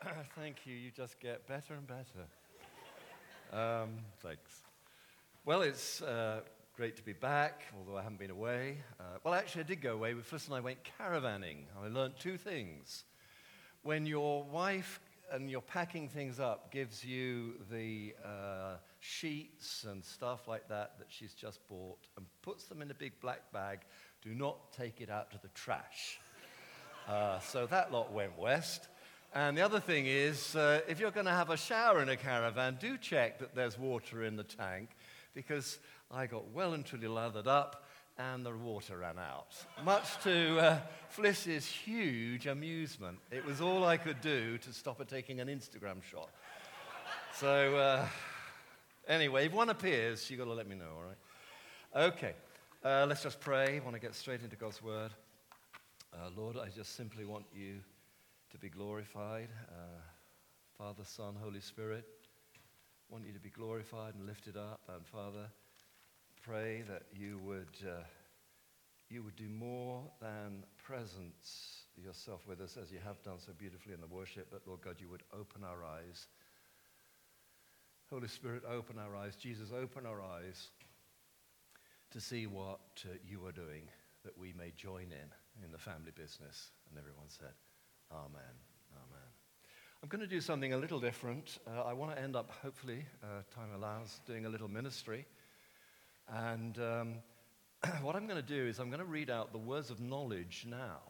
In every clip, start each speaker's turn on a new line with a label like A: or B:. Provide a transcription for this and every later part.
A: Thank you. You just get better and better. Um, thanks. Well, it's uh, great to be back, although I haven't been away. Uh, well, actually, I did go away. Fliss and I went caravanning. I learned two things. When your wife and you're packing things up gives you the uh, sheets and stuff like that that she's just bought and puts them in a big black bag, do not take it out to the trash. Uh, so that lot went west. And the other thing is, uh, if you're going to have a shower in a caravan, do check that there's water in the tank because I got well and truly lathered up and the water ran out. Much to uh, Fliss's huge amusement. It was all I could do to stop her taking an Instagram shot. So, uh, anyway, if one appears, you've got to let me know, all right? Okay, uh, let's just pray. I want to get straight into God's word. Uh, Lord, I just simply want you to be glorified. Uh, Father, Son, Holy Spirit, I want you to be glorified and lifted up. And Father, pray that you would, uh, you would do more than presence yourself with us as you have done so beautifully in the worship, but Lord God, you would open our eyes. Holy Spirit, open our eyes. Jesus, open our eyes to see what uh, you are doing, that we may join in in the family business. And everyone said, Amen. Amen. I'm going to do something a little different. Uh, I want to end up, hopefully, uh, time allows, doing a little ministry. And um, what I'm going to do is I'm going to read out the words of knowledge now.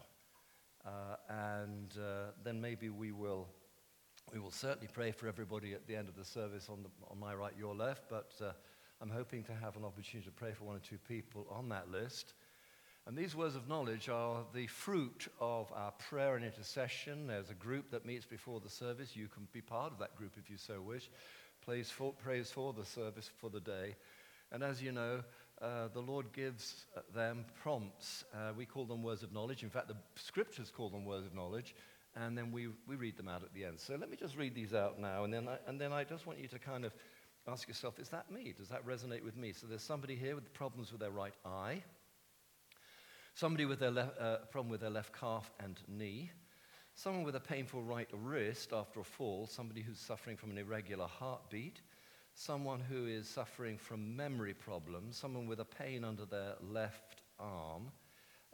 A: Uh, and uh, then maybe we will, we will certainly pray for everybody at the end of the service on, the, on my right, your left. But uh, I'm hoping to have an opportunity to pray for one or two people on that list. And these words of knowledge are the fruit of our prayer and intercession. There's a group that meets before the service. You can be part of that group if you so wish. Praise for, praise for the service for the day. And as you know, uh, the Lord gives them prompts. Uh, we call them words of knowledge. In fact, the scriptures call them words of knowledge. And then we, we read them out at the end. So let me just read these out now. And then, I, and then I just want you to kind of ask yourself, is that me? Does that resonate with me? So there's somebody here with problems with their right eye. Somebody with a uh, problem with their left calf and knee. Someone with a painful right wrist after a fall. Somebody who's suffering from an irregular heartbeat. Someone who is suffering from memory problems. Someone with a pain under their left arm.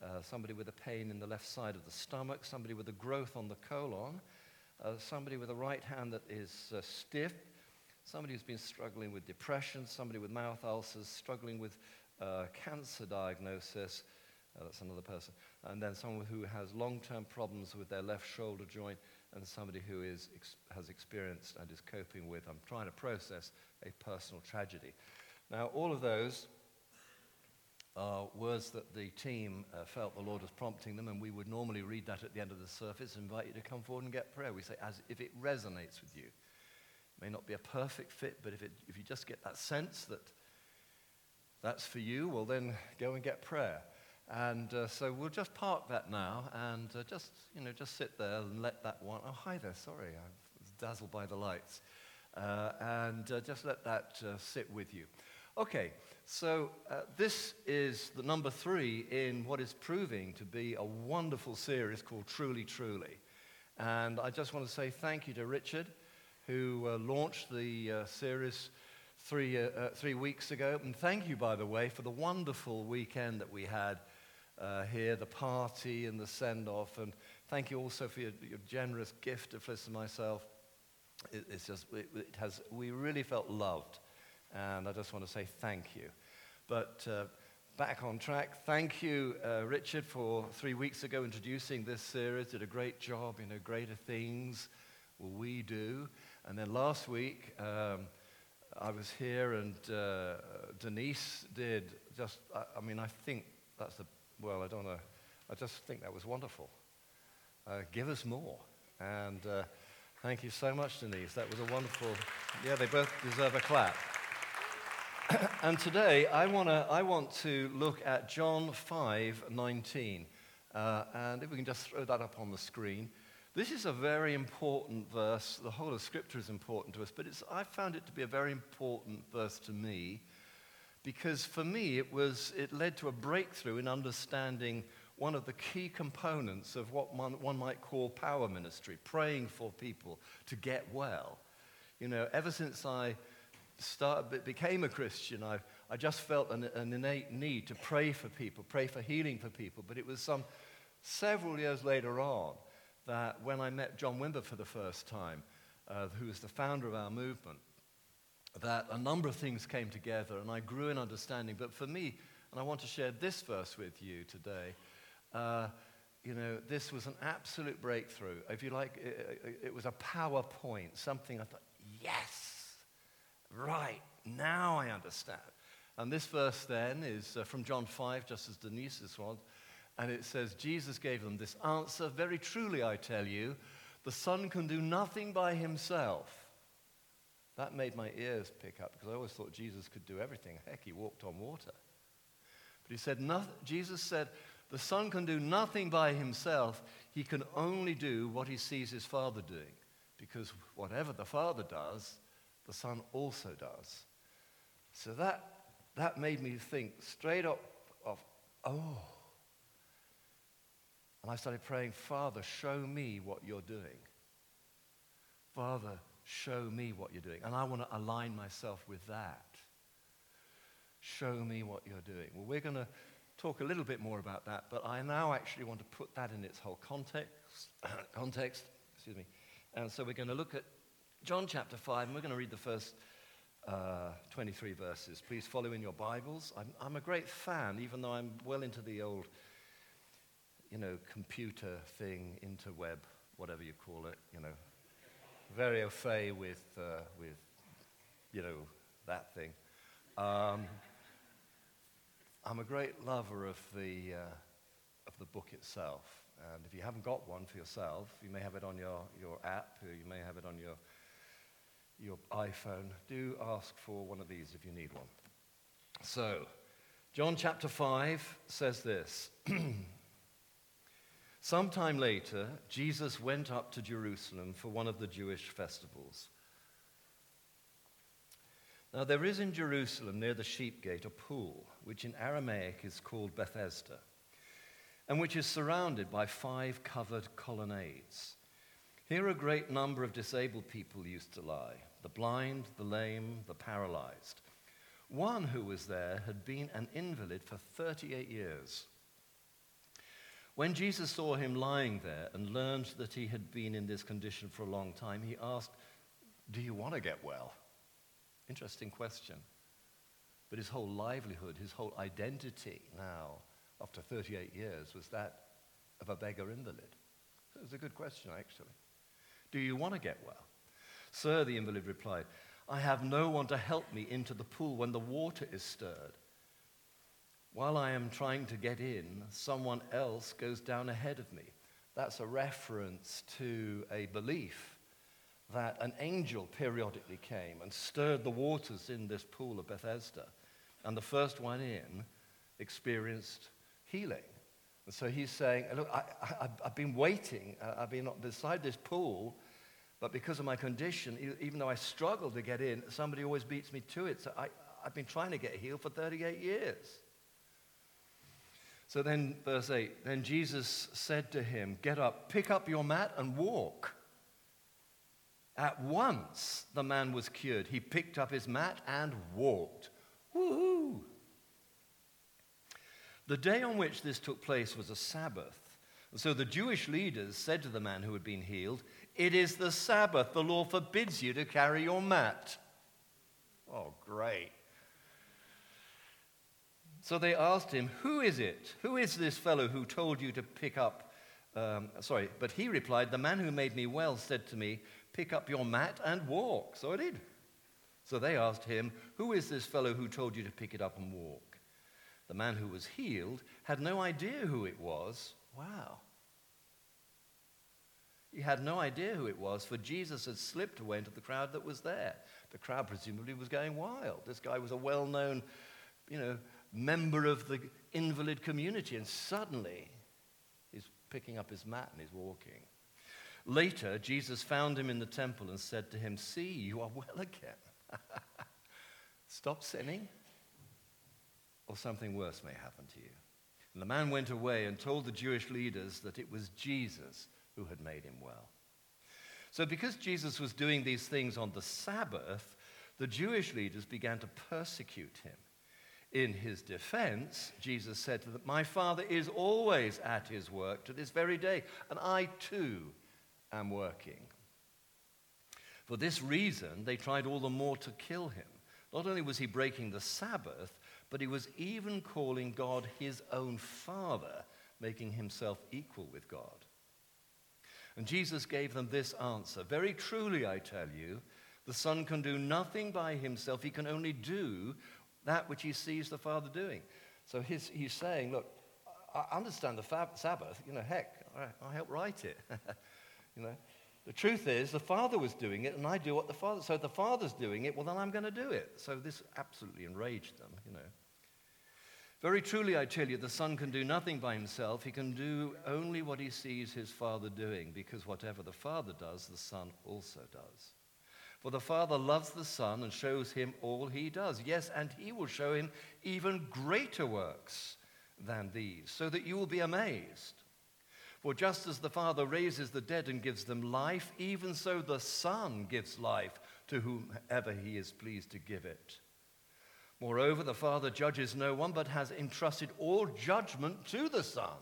A: Uh, somebody with a pain in the left side of the stomach. Somebody with a growth on the colon. Uh, somebody with a right hand that is uh, stiff. Somebody who's been struggling with depression. Somebody with mouth ulcers, struggling with uh, cancer diagnosis uh, that's another person. And then someone who has long term problems with their left shoulder joint, and somebody who is, ex- has experienced and is coping with, I'm trying to process a personal tragedy. Now, all of those are words that the team uh, felt the Lord was prompting them, and we would normally read that at the end of the service and invite you to come forward and get prayer. We say, as if it resonates with you. It may not be a perfect fit, but if, it, if you just get that sense that that's for you, well, then go and get prayer. And uh, so we'll just park that now and uh, just, you know, just sit there and let that one. Oh, hi there, sorry, I was dazzled by the lights. Uh, and uh, just let that uh, sit with you. Okay, so uh, this is the number three in what is proving to be a wonderful series called Truly, Truly. And I just want to say thank you to Richard, who launched the series three, three weeks ago. And thank you, by the way, for the wonderful weekend that we had uh, here, the party and the send off. And thank you also for your, your generous gift of Fliss and myself. It, it's just, it, it, has, we really felt loved. And I just want to say thank you. But uh, back on track. Thank you, uh, Richard, for three weeks ago introducing this series. Did a great job, you know, greater things will we do. And then last week, um, I was here and uh, Denise did just, I, I, mean, I think that's the well, I don't know. I just think that was wonderful. Uh, give us more. And uh, thank you so much, Denise. That was a wonderful, yeah, they both deserve a clap. and today I, wanna, I want to look at John 5 19. Uh, and if we can just throw that up on the screen. This is a very important verse. The whole of Scripture is important to us, but I found it to be a very important verse to me because for me it was it led to a breakthrough in understanding one of the key components of what one, one might call power ministry, praying for people to get well. You know, ever since I start, became a Christian, I, I just felt an, an innate need to pray for people, pray for healing for people. But it was some several years later on that when I met John Wimber for the first time, uh, who was the founder of our movement, that a number of things came together and I grew in understanding. But for me, and I want to share this verse with you today, uh, you know, this was an absolute breakthrough. If you like, it, it was a PowerPoint, something I thought, yes, right, now I understand. And this verse then is uh, from John 5, just as Denise's was. And it says, Jesus gave them this answer Very truly, I tell you, the Son can do nothing by himself. That made my ears pick up because I always thought Jesus could do everything. Heck, he walked on water. But he said, Jesus said, the Son can do nothing by himself. He can only do what he sees his Father doing. Because whatever the Father does, the Son also does. So that, that made me think straight up of, oh. And I started praying, Father, show me what you're doing. Father, show me what you're doing. And I want to align myself with that. Show me what you're doing. Well, we're going to talk a little bit more about that, but I now actually want to put that in its whole context. context excuse me. And so we're going to look at John chapter 5, and we're going to read the first uh, 23 verses. Please follow in your Bibles. I'm, I'm a great fan, even though I'm well into the old you know, computer thing, interweb, whatever you call it, you know, very au fait with, uh, with you know, that thing. Um, I'm a great lover of the, uh, of the book itself. And if you haven't got one for yourself, you may have it on your, your app, or you may have it on your, your iPhone. Do ask for one of these if you need one. So, John chapter 5 says this Sometime later, Jesus went up to Jerusalem for one of the Jewish festivals. Now, there is in Jerusalem near the sheep gate a pool, which in Aramaic is called Bethesda, and which is surrounded by five covered colonnades. Here a great number of disabled people used to lie the blind, the lame, the paralyzed. One who was there had been an invalid for 38 years. When Jesus saw him lying there and learned that he had been in this condition for a long time, he asked, Do you want to get well? Interesting question. But his whole livelihood, his whole identity now, after 38 years, was that of a beggar invalid. So it was a good question, actually. Do you want to get well? Sir, the invalid replied, I have no one to help me into the pool when the water is stirred. While I am trying to get in, someone else goes down ahead of me. That's a reference to a belief that an angel periodically came and stirred the waters in this pool of Bethesda. And the first one in experienced healing. And so he's saying, Look, I, have been waiting, I've been beside this pool, but because of my condition, even though I struggle to get in, somebody always beats me to it. So I, I've been trying to get healed for 38 years. So then, verse 8 Then Jesus said to him, Get up, pick up your mat, and walk. At once the man was cured. He picked up his mat and walked. Woohoo! The day on which this took place was a Sabbath. So the Jewish leaders said to the man who had been healed, It is the Sabbath. The law forbids you to carry your mat. Oh, great. So they asked him, Who is it? Who is this fellow who told you to pick up? Um, sorry, but he replied, The man who made me well said to me, Pick up your mat and walk. So I did. So they asked him, Who is this fellow who told you to pick it up and walk? The man who was healed had no idea who it was. Wow. He had no idea who it was, for Jesus had slipped away into the crowd that was there. The crowd presumably was going wild. This guy was a well known, you know, member of the invalid community, and suddenly he's picking up his mat and he's walking. Later, Jesus found him in the temple and said to him, See, you are well again. Stop sinning, or something worse may happen to you. And the man went away and told the Jewish leaders that it was Jesus who had made him well. So, because Jesus was doing these things on the Sabbath, the Jewish leaders began to persecute him. In his defense, Jesus said to them, My Father is always at his work to this very day, and I too am working. For this reason, they tried all the more to kill him. Not only was he breaking the Sabbath, but he was even calling God his own Father, making himself equal with God. And Jesus gave them this answer Very truly, I tell you, the Son can do nothing by himself. He can only do that which he sees the Father doing. So he's, he's saying, look, I understand the fab- Sabbath. You know, heck, I, I helped write it. you know, the truth is, the Father was doing it, and I do what the Father. So the Father's doing it, well, then I'm going to do it. So this absolutely enraged them. You know. Very truly, I tell you, the Son can do nothing by himself. He can do only what he sees his Father doing, because whatever the Father does, the Son also does. For the Father loves the Son and shows him all he does. Yes, and he will show him even greater works than these, so that you will be amazed. For just as the Father raises the dead and gives them life, even so the Son gives life to whomever he is pleased to give it. Moreover, the Father judges no one, but has entrusted all judgment to the Son,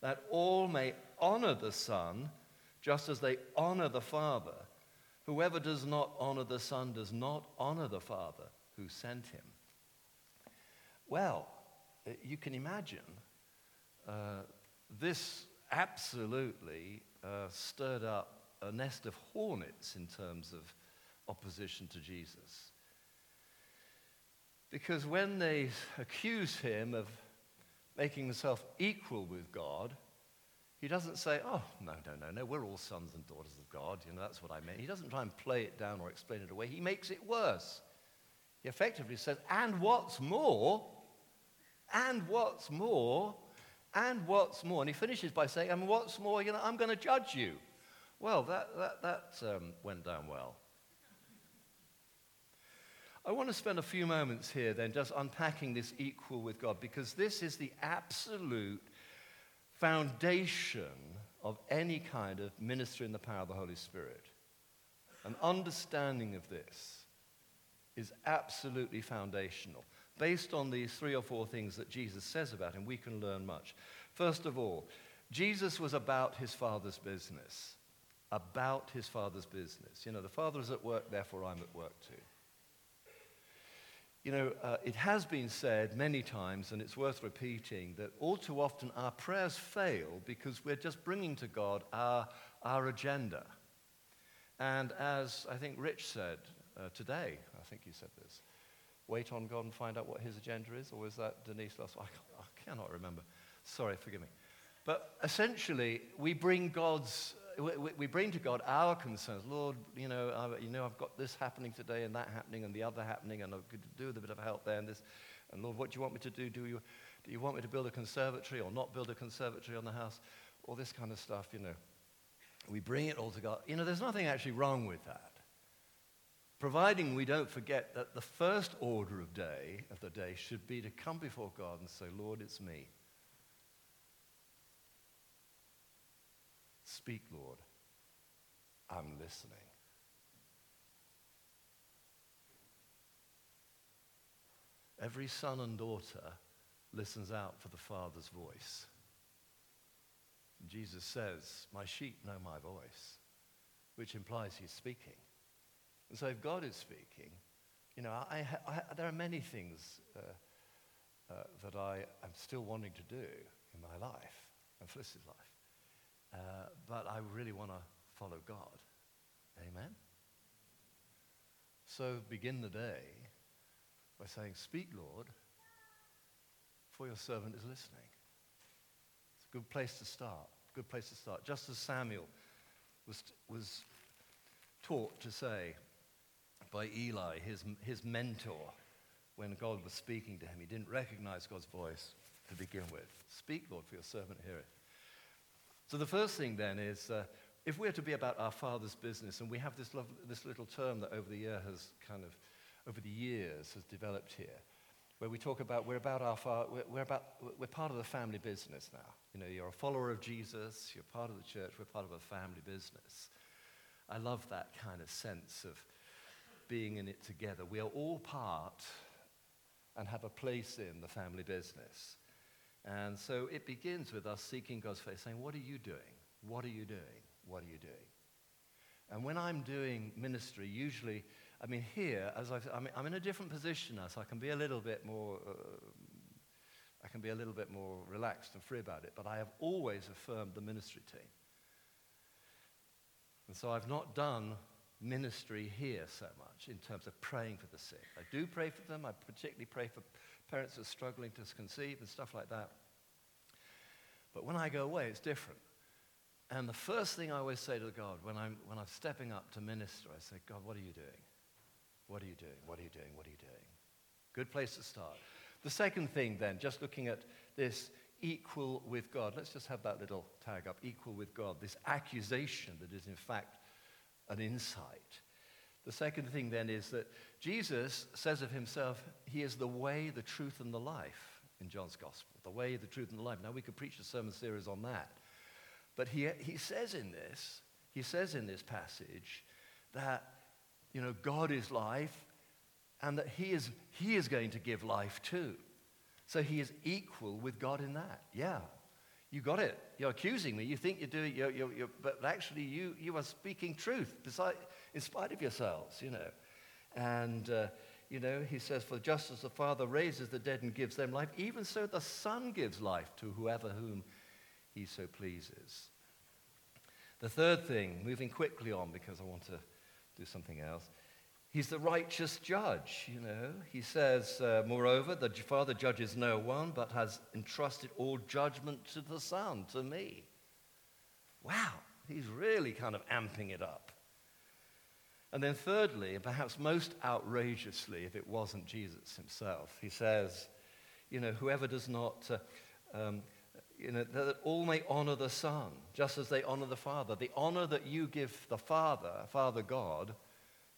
A: that all may honor the Son just as they honor the Father. Whoever does not honor the Son does not honor the Father who sent him. Well, uh, you can imagine uh, this absolutely uh, stirred up a nest of hornets in terms of opposition to Jesus. Because when they accuse him of making himself equal with God, he doesn't say, oh, no, no, no, no, we're all sons and daughters of God. You know, that's what I meant. He doesn't try and play it down or explain it away. He makes it worse. He effectively says, and what's more, and what's more, and what's more. And he finishes by saying, and what's more, you know, I'm going to judge you. Well, that, that, that um, went down well. I want to spend a few moments here then just unpacking this equal with God because this is the absolute foundation of any kind of ministry in the power of the Holy Spirit. An understanding of this is absolutely foundational. Based on these three or four things that Jesus says about him, we can learn much. First of all, Jesus was about his Father's business. About his Father's business. You know, the Father is at work, therefore I'm at work too. You know, uh, it has been said many times, and it's worth repeating, that all too often our prayers fail because we're just bringing to God our, our agenda. And as I think Rich said uh, today, I think he said this wait on God and find out what his agenda is, or was that Denise last? I, I cannot remember. Sorry, forgive me. But essentially, we bring God's we, bring to God our concerns. Lord, you know, I, you know, I've got this happening today and that happening and the other happening, and I could do with a bit of help there and this. And Lord, what do you want me to do? Do you, do you want me to build a conservatory or not build a conservatory on the house? All this kind of stuff, you know. We bring it all to God. You know, there's nothing actually wrong with that. Providing we don't forget that the first order of day of the day should be to come before God and say, Lord, it's me. Speak, Lord. I'm listening. Every son and daughter listens out for the Father's voice. Jesus says, My sheep know my voice, which implies he's speaking. And so if God is speaking, you know, I, I, there are many things uh, uh, that I am still wanting to do in my life and Felicity's life. Uh, but I really want to follow God. Amen? So begin the day by saying, Speak, Lord, for your servant is listening. It's a good place to start. Good place to start. Just as Samuel was, was taught to say by Eli, his, his mentor, when God was speaking to him, he didn't recognize God's voice to begin with. Speak, Lord, for your servant heareth. So the first thing then is uh, if we're to be about our Father's business, and we have this, this little term that over the year has kind of, over the years has developed here, where we talk about we're about our fa- we're, we're about we're part of the family business now. You know, you're a follower of Jesus, you're part of the church, we're part of a family business. I love that kind of sense of being in it together. We are all part and have a place in the family business. And so it begins with us seeking God's face, saying, What are you doing? What are you doing? What are you doing? And when I'm doing ministry, usually, I mean, here, as I mean, I'm in a different position now, so I can be a little bit more, uh, I can be a little bit more relaxed and free about it. But I have always affirmed the ministry team. And so I've not done ministry here so much in terms of praying for the sick. I do pray for them. I particularly pray for parents are struggling to conceive and stuff like that. But when I go away, it's different. And the first thing I always say to God when I'm, when I'm stepping up to minister, I say, God, what are you doing? What are you doing? What are you doing? What are you doing? Good place to start. The second thing, then, just looking at this equal with God. Let's just have that little tag up equal with God. This accusation that is, in fact, an insight. The second thing, then, is that Jesus says of himself, He is the way, the truth, and the life in John's Gospel. The way, the truth, and the life. Now, we could preach a sermon series on that. But he, he says in this, he says in this passage that, you know, God is life and that he is, he is going to give life too. So he is equal with God in that. Yeah, you got it. You're accusing me. You think you're you're, you're, but actually you, you are speaking truth beside, in spite of yourselves, you know. And, uh, you know, he says, For just as the Father raises the dead and gives them life, even so the Son gives life to whoever whom he so pleases. The third thing, moving quickly on because I want to do something else, he's the righteous judge, you know. He says, uh, moreover, the Father judges no one, but has entrusted all judgment to the Son, to me. Wow, he's really kind of amping it up. And then, thirdly, and perhaps most outrageously, if it wasn't Jesus himself, he says, you know, whoever does not uh, um, you know, that all may honor the Son, just as they honor the Father. The honor that you give the Father, Father God,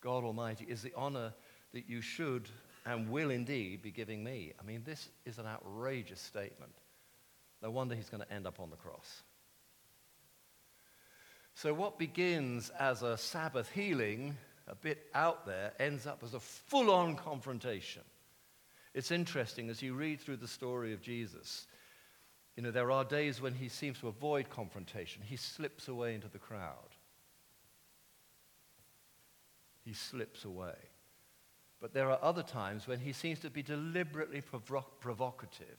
A: God Almighty, is the honor that you should and will indeed be giving me. I mean, this is an outrageous statement. No wonder he's going to end up on the cross. So, what begins as a Sabbath healing, a bit out there, ends up as a full on confrontation. It's interesting as you read through the story of Jesus you know, there are days when he seems to avoid confrontation. He slips away into the crowd. He slips away. But there are other times when he seems to be deliberately provo- provocative.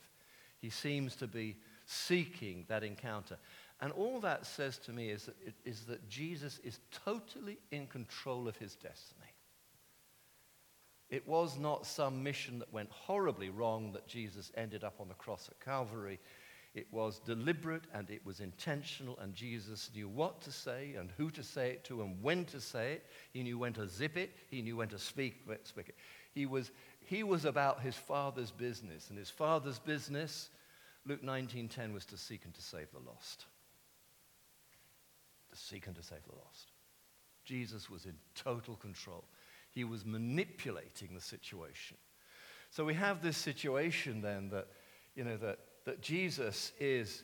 A: He seems to be seeking that encounter. And all that says to me is that, is that Jesus is totally in control of his destiny. It was not some mission that went horribly wrong that Jesus ended up on the cross at Calvary. It was deliberate and it was intentional, and Jesus knew what to say and who to say it to and when to say it. He knew when to zip it, he knew when to speak, speak it. He was, he was about his father's business, and his father's business, Luke 19:10, was to seek and to save the lost. To seek and to save the lost. Jesus was in total control. He was manipulating the situation. So we have this situation then that, you know, that that Jesus is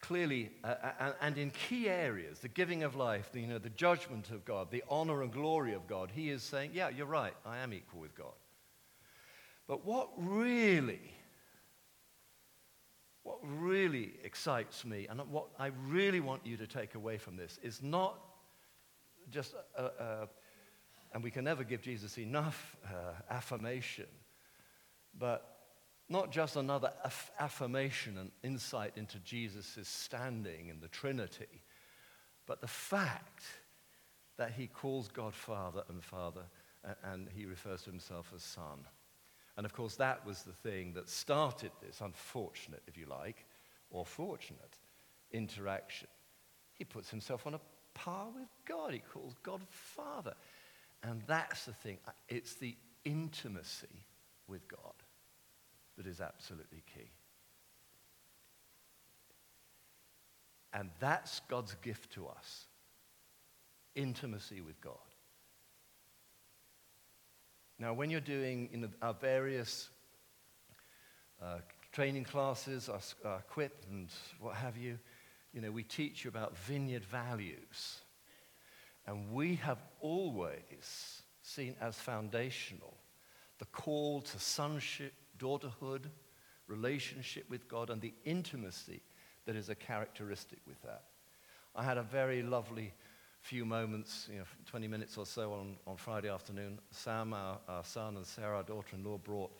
A: clearly, uh, uh and in key areas, the giving of life, the, you know, the judgment of God, the honor and glory of God, he is saying, yeah, you're right, I am equal with God. But what really, what really excites me, and what I really want you to take away from this, is not just, uh, uh, and we can never give Jesus enough uh, affirmation, but not just another aff- affirmation and insight into Jesus' standing in the Trinity, but the fact that he calls God Father and Father, and, and he refers to himself as Son. And of course, that was the thing that started this unfortunate, if you like, or fortunate interaction. He puts himself on a par with God. He calls God Father. And that's the thing. It's the intimacy with God that is absolutely key. And that's God's gift to us intimacy with God. Now, when you're doing in our various uh, training classes, our, our quip and what have you, you know, we teach you about vineyard values. And we have always seen as foundational the call to sonship, daughterhood, relationship with God, and the intimacy that is a characteristic with that. I had a very lovely few moments, you know, 20 minutes or so on, on Friday afternoon. Sam, our, our son, and Sarah, our daughter-in-law, brought,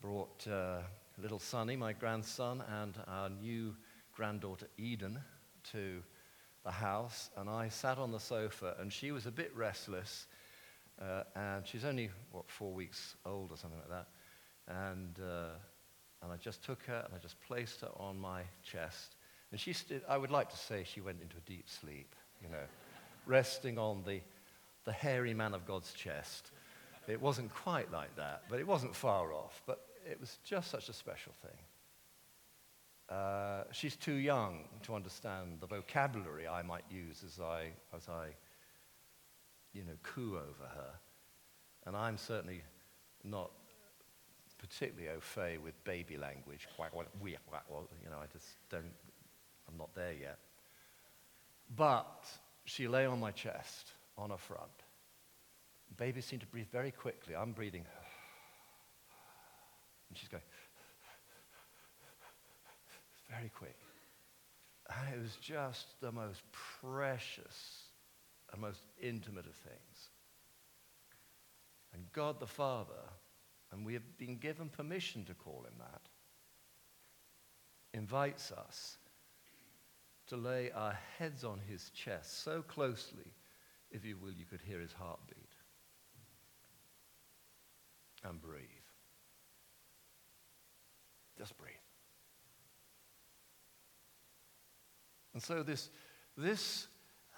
A: brought uh, little Sonny, my grandson, and our new granddaughter, Eden, to the house. And I sat on the sofa, and she was a bit restless. Uh, and she's only, what, four weeks old or something like that. And, uh, and I just took her and I just placed her on my chest. And she stood, I would like to say she went into a deep sleep, you know, resting on the, the hairy man of God's chest. It wasn't quite like that, but it wasn't far off. But it was just such a special thing. Uh, she's too young to understand the vocabulary I might use as I, as I you know, coo over her. And I'm certainly not particularly au fait with baby language. You know, I just don't, I'm not there yet. But she lay on my chest, on her front. Baby seemed to breathe very quickly. I'm breathing. And she's going, very quick. And it was just the most precious and most intimate of things. And God the Father and we have been given permission to call him that, invites us to lay our heads on his chest so closely, if you will, you could hear his heartbeat. And breathe. Just breathe. And so this, this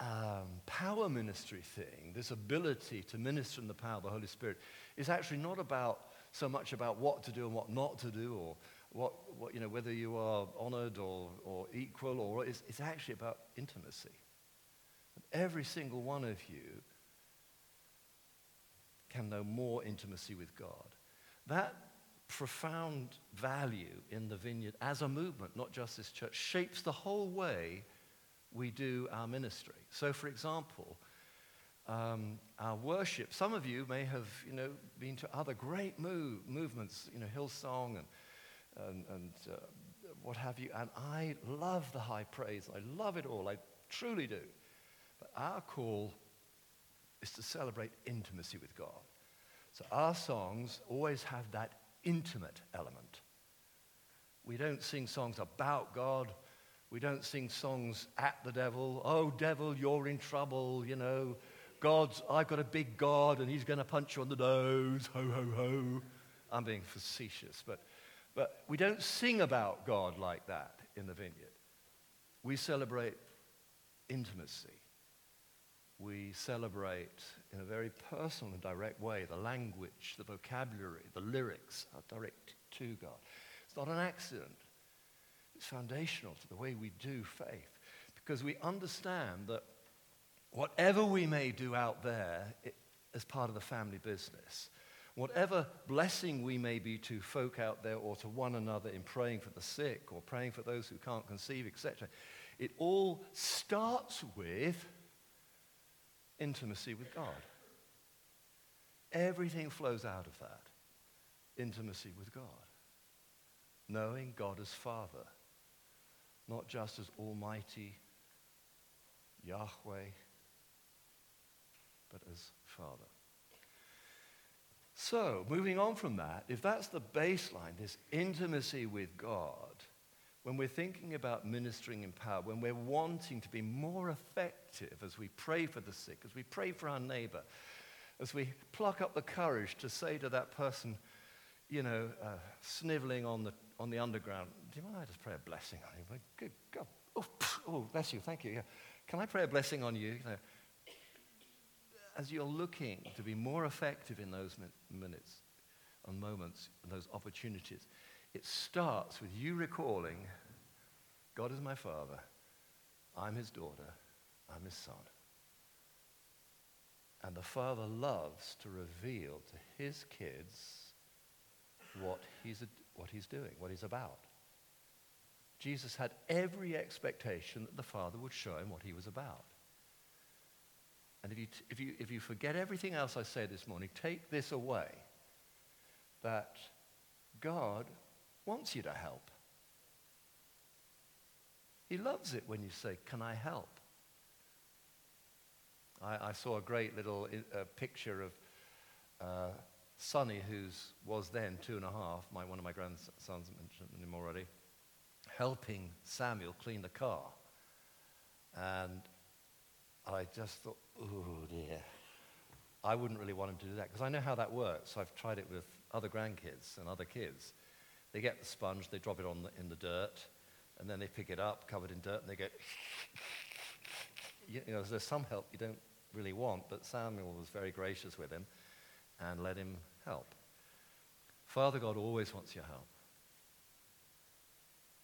A: um, power ministry thing, this ability to minister in the power of the Holy Spirit, is actually not about so much about what to do and what not to do, or what, what you know, whether you are honored or, or equal, or it's, it's actually about intimacy. And every single one of you can know more intimacy with God. That profound value in the vineyard as a movement, not just this church, shapes the whole way we do our ministry. So, for example, um, our worship. Some of you may have, you know, been to other great move, movements, you know, Hillsong and, and, and uh, what have you. And I love the high praise. I love it all. I truly do. But our call is to celebrate intimacy with God. So our songs always have that intimate element. We don't sing songs about God. We don't sing songs at the devil. Oh, devil, you're in trouble, you know. God's, I've got a big God and he's going to punch you on the nose. Ho, ho, ho. I'm being facetious, but, but we don't sing about God like that in the vineyard. We celebrate intimacy. We celebrate in a very personal and direct way the language, the vocabulary, the lyrics are direct to God. It's not an accident. It's foundational to the way we do faith because we understand that whatever we may do out there it, as part of the family business, whatever blessing we may be to folk out there or to one another in praying for the sick or praying for those who can't conceive, etc., it all starts with intimacy with God. Everything flows out of that intimacy with God. Knowing God as Father, not just as Almighty Yahweh, but as Father. So, moving on from that, if that's the baseline, this intimacy with God, when we're thinking about ministering in power, when we're wanting to be more effective as we pray for the sick, as we pray for our neighbor, as we pluck up the courage to say to that person, you know, uh, sniveling on the, on the underground, do you mind I just pray a blessing on you? Good God. Oh, oh, bless you. Thank you. Yeah. Can I pray a blessing on you? you know, as you're looking to be more effective in those minutes and moments and those opportunities, it starts with you recalling God is my father, I'm his daughter, I'm his son. And the father loves to reveal to his kids what, he's, what he's doing, what he's about. Jesus had every expectation that the Father would show him what he was about. And if you, t- if you, if you forget everything else I say this morning, take this away that God wants you to help. He loves it when you say, Can I help? I, I saw a great little uh, picture of uh, Sonny, who was then two and a half, my, one of my grandsons mentioned him already, helping Samuel clean the car. And I just thought, oh dear. I wouldn't really want him to do that because I know how that works. I've tried it with other grandkids and other kids. They get the sponge, they drop it on the, in the dirt, and then they pick it up covered in dirt and they go, you know, there's some help you don't really want, but Samuel was very gracious with him and let him help. Father God always wants your help.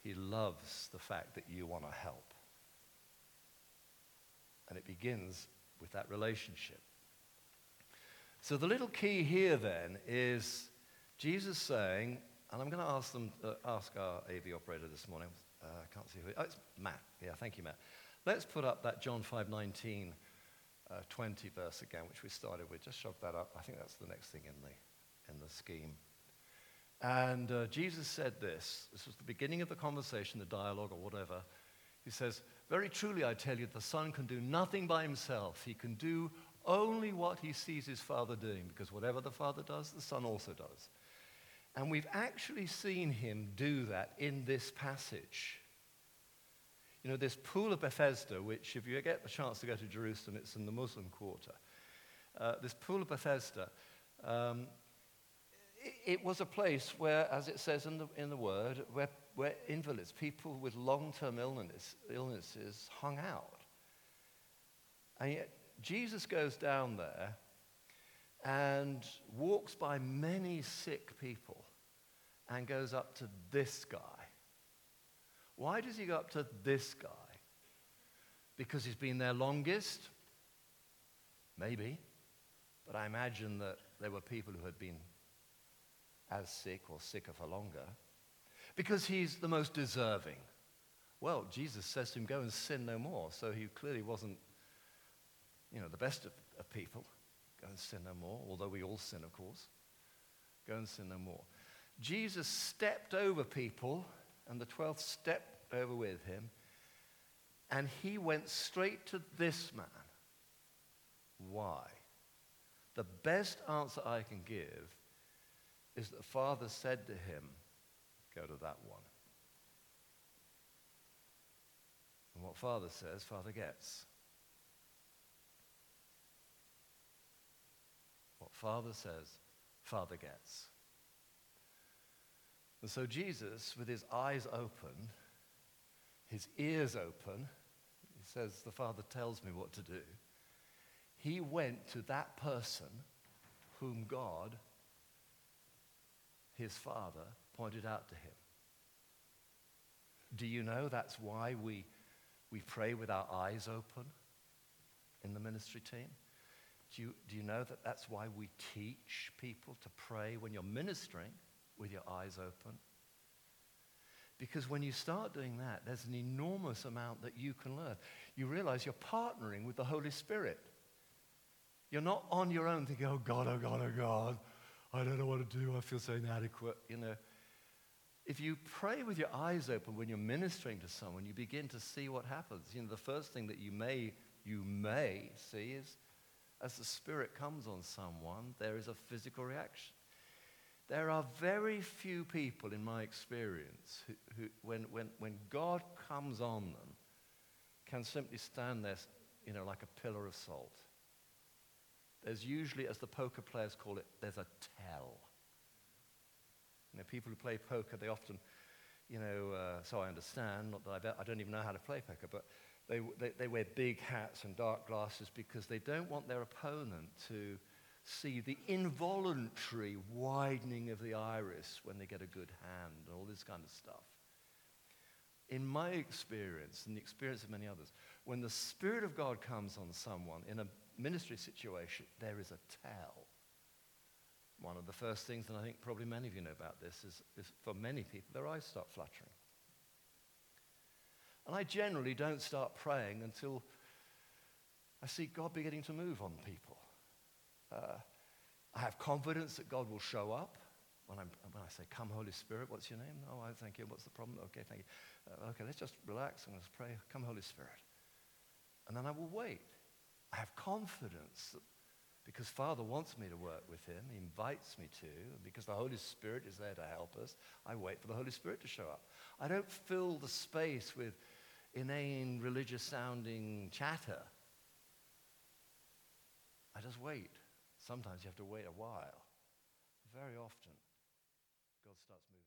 A: He loves the fact that you want to help. And it begins with that relationship. So the little key here then is Jesus saying, and I'm going to ask them, uh, ask our AV operator this morning. Uh, I can't see who. Oh, it's Matt. Yeah, thank you, Matt. Let's put up that John 5:19, uh, 20 verse again, which we started with. Just shove that up. I think that's the next thing in the in the scheme. And uh, Jesus said this. This was the beginning of the conversation, the dialogue, or whatever. He says, Very truly, I tell you, the Son can do nothing by himself. He can do only what he sees his Father doing, because whatever the Father does, the Son also does. And we've actually seen him do that in this passage. You know, this pool of Bethesda, which, if you get the chance to go to Jerusalem, it's in the Muslim quarter. Uh, this pool of Bethesda, um, it, it, was a place where, as it says in the, in the word, where, where invalids, people with long term illness, illnesses, hung out. And yet, Jesus goes down there and walks by many sick people and goes up to this guy. Why does he go up to this guy? Because he's been there longest? Maybe. But I imagine that there were people who had been as sick or sicker for longer. Because he's the most deserving. Well, Jesus says to him, Go and sin no more. So he clearly wasn't, you know, the best of, of people. Go and sin no more, although we all sin, of course. Go and sin no more. Jesus stepped over people, and the 12 stepped over with him, and he went straight to this man. Why? The best answer I can give is that the Father said to him, Go to that one. And what Father says, Father gets. What Father says, Father gets. And so Jesus, with his eyes open, his ears open, he says, The Father tells me what to do. He went to that person whom God, his Father, pointed out to him. Do you know that's why we, we pray with our eyes open in the ministry team? Do you, do you know that that's why we teach people to pray when you're ministering with your eyes open? Because when you start doing that, there's an enormous amount that you can learn. You realize you're partnering with the Holy Spirit. You're not on your own thinking, oh God, oh God, oh God, I don't know what to do. I feel so inadequate. You know, if you pray with your eyes open when you're ministering to someone, you begin to see what happens. You know, the first thing that you may, you may see is as the Spirit comes on someone, there is a physical reaction. There are very few people, in my experience, who, who when, when, when God comes on them, can simply stand there, you know, like a pillar of salt. There's usually, as the poker players call it, there's a tell. You know, people who play poker, they often, you know, uh, so I understand, not that I, bet, I don't even know how to play poker, but they, they, they wear big hats and dark glasses because they don't want their opponent to see the involuntary widening of the iris when they get a good hand and all this kind of stuff. In my experience, and the experience of many others, when the Spirit of God comes on someone in a ministry situation, there is a tell. One of the first things, and I think probably many of you know about this, is, is for many people, their eyes start fluttering. And I generally don't start praying until I see God beginning to move on people. Uh, I have confidence that God will show up. When, when, i say, Come, Holy Spirit, what's your name? Oh, I thank you. What's the problem? Okay, thank you. Uh, okay, let's just relax and let's pray. Come, Holy Spirit. And then I will wait. I have confidence that because Father wants me to work with him, he invites me to, and because the Holy Spirit is there to help us, I wait for the Holy Spirit to show up. I don't fill the space with inane, religious sounding chatter. I just wait. Sometimes you have to wait a while. Very often, God starts moving.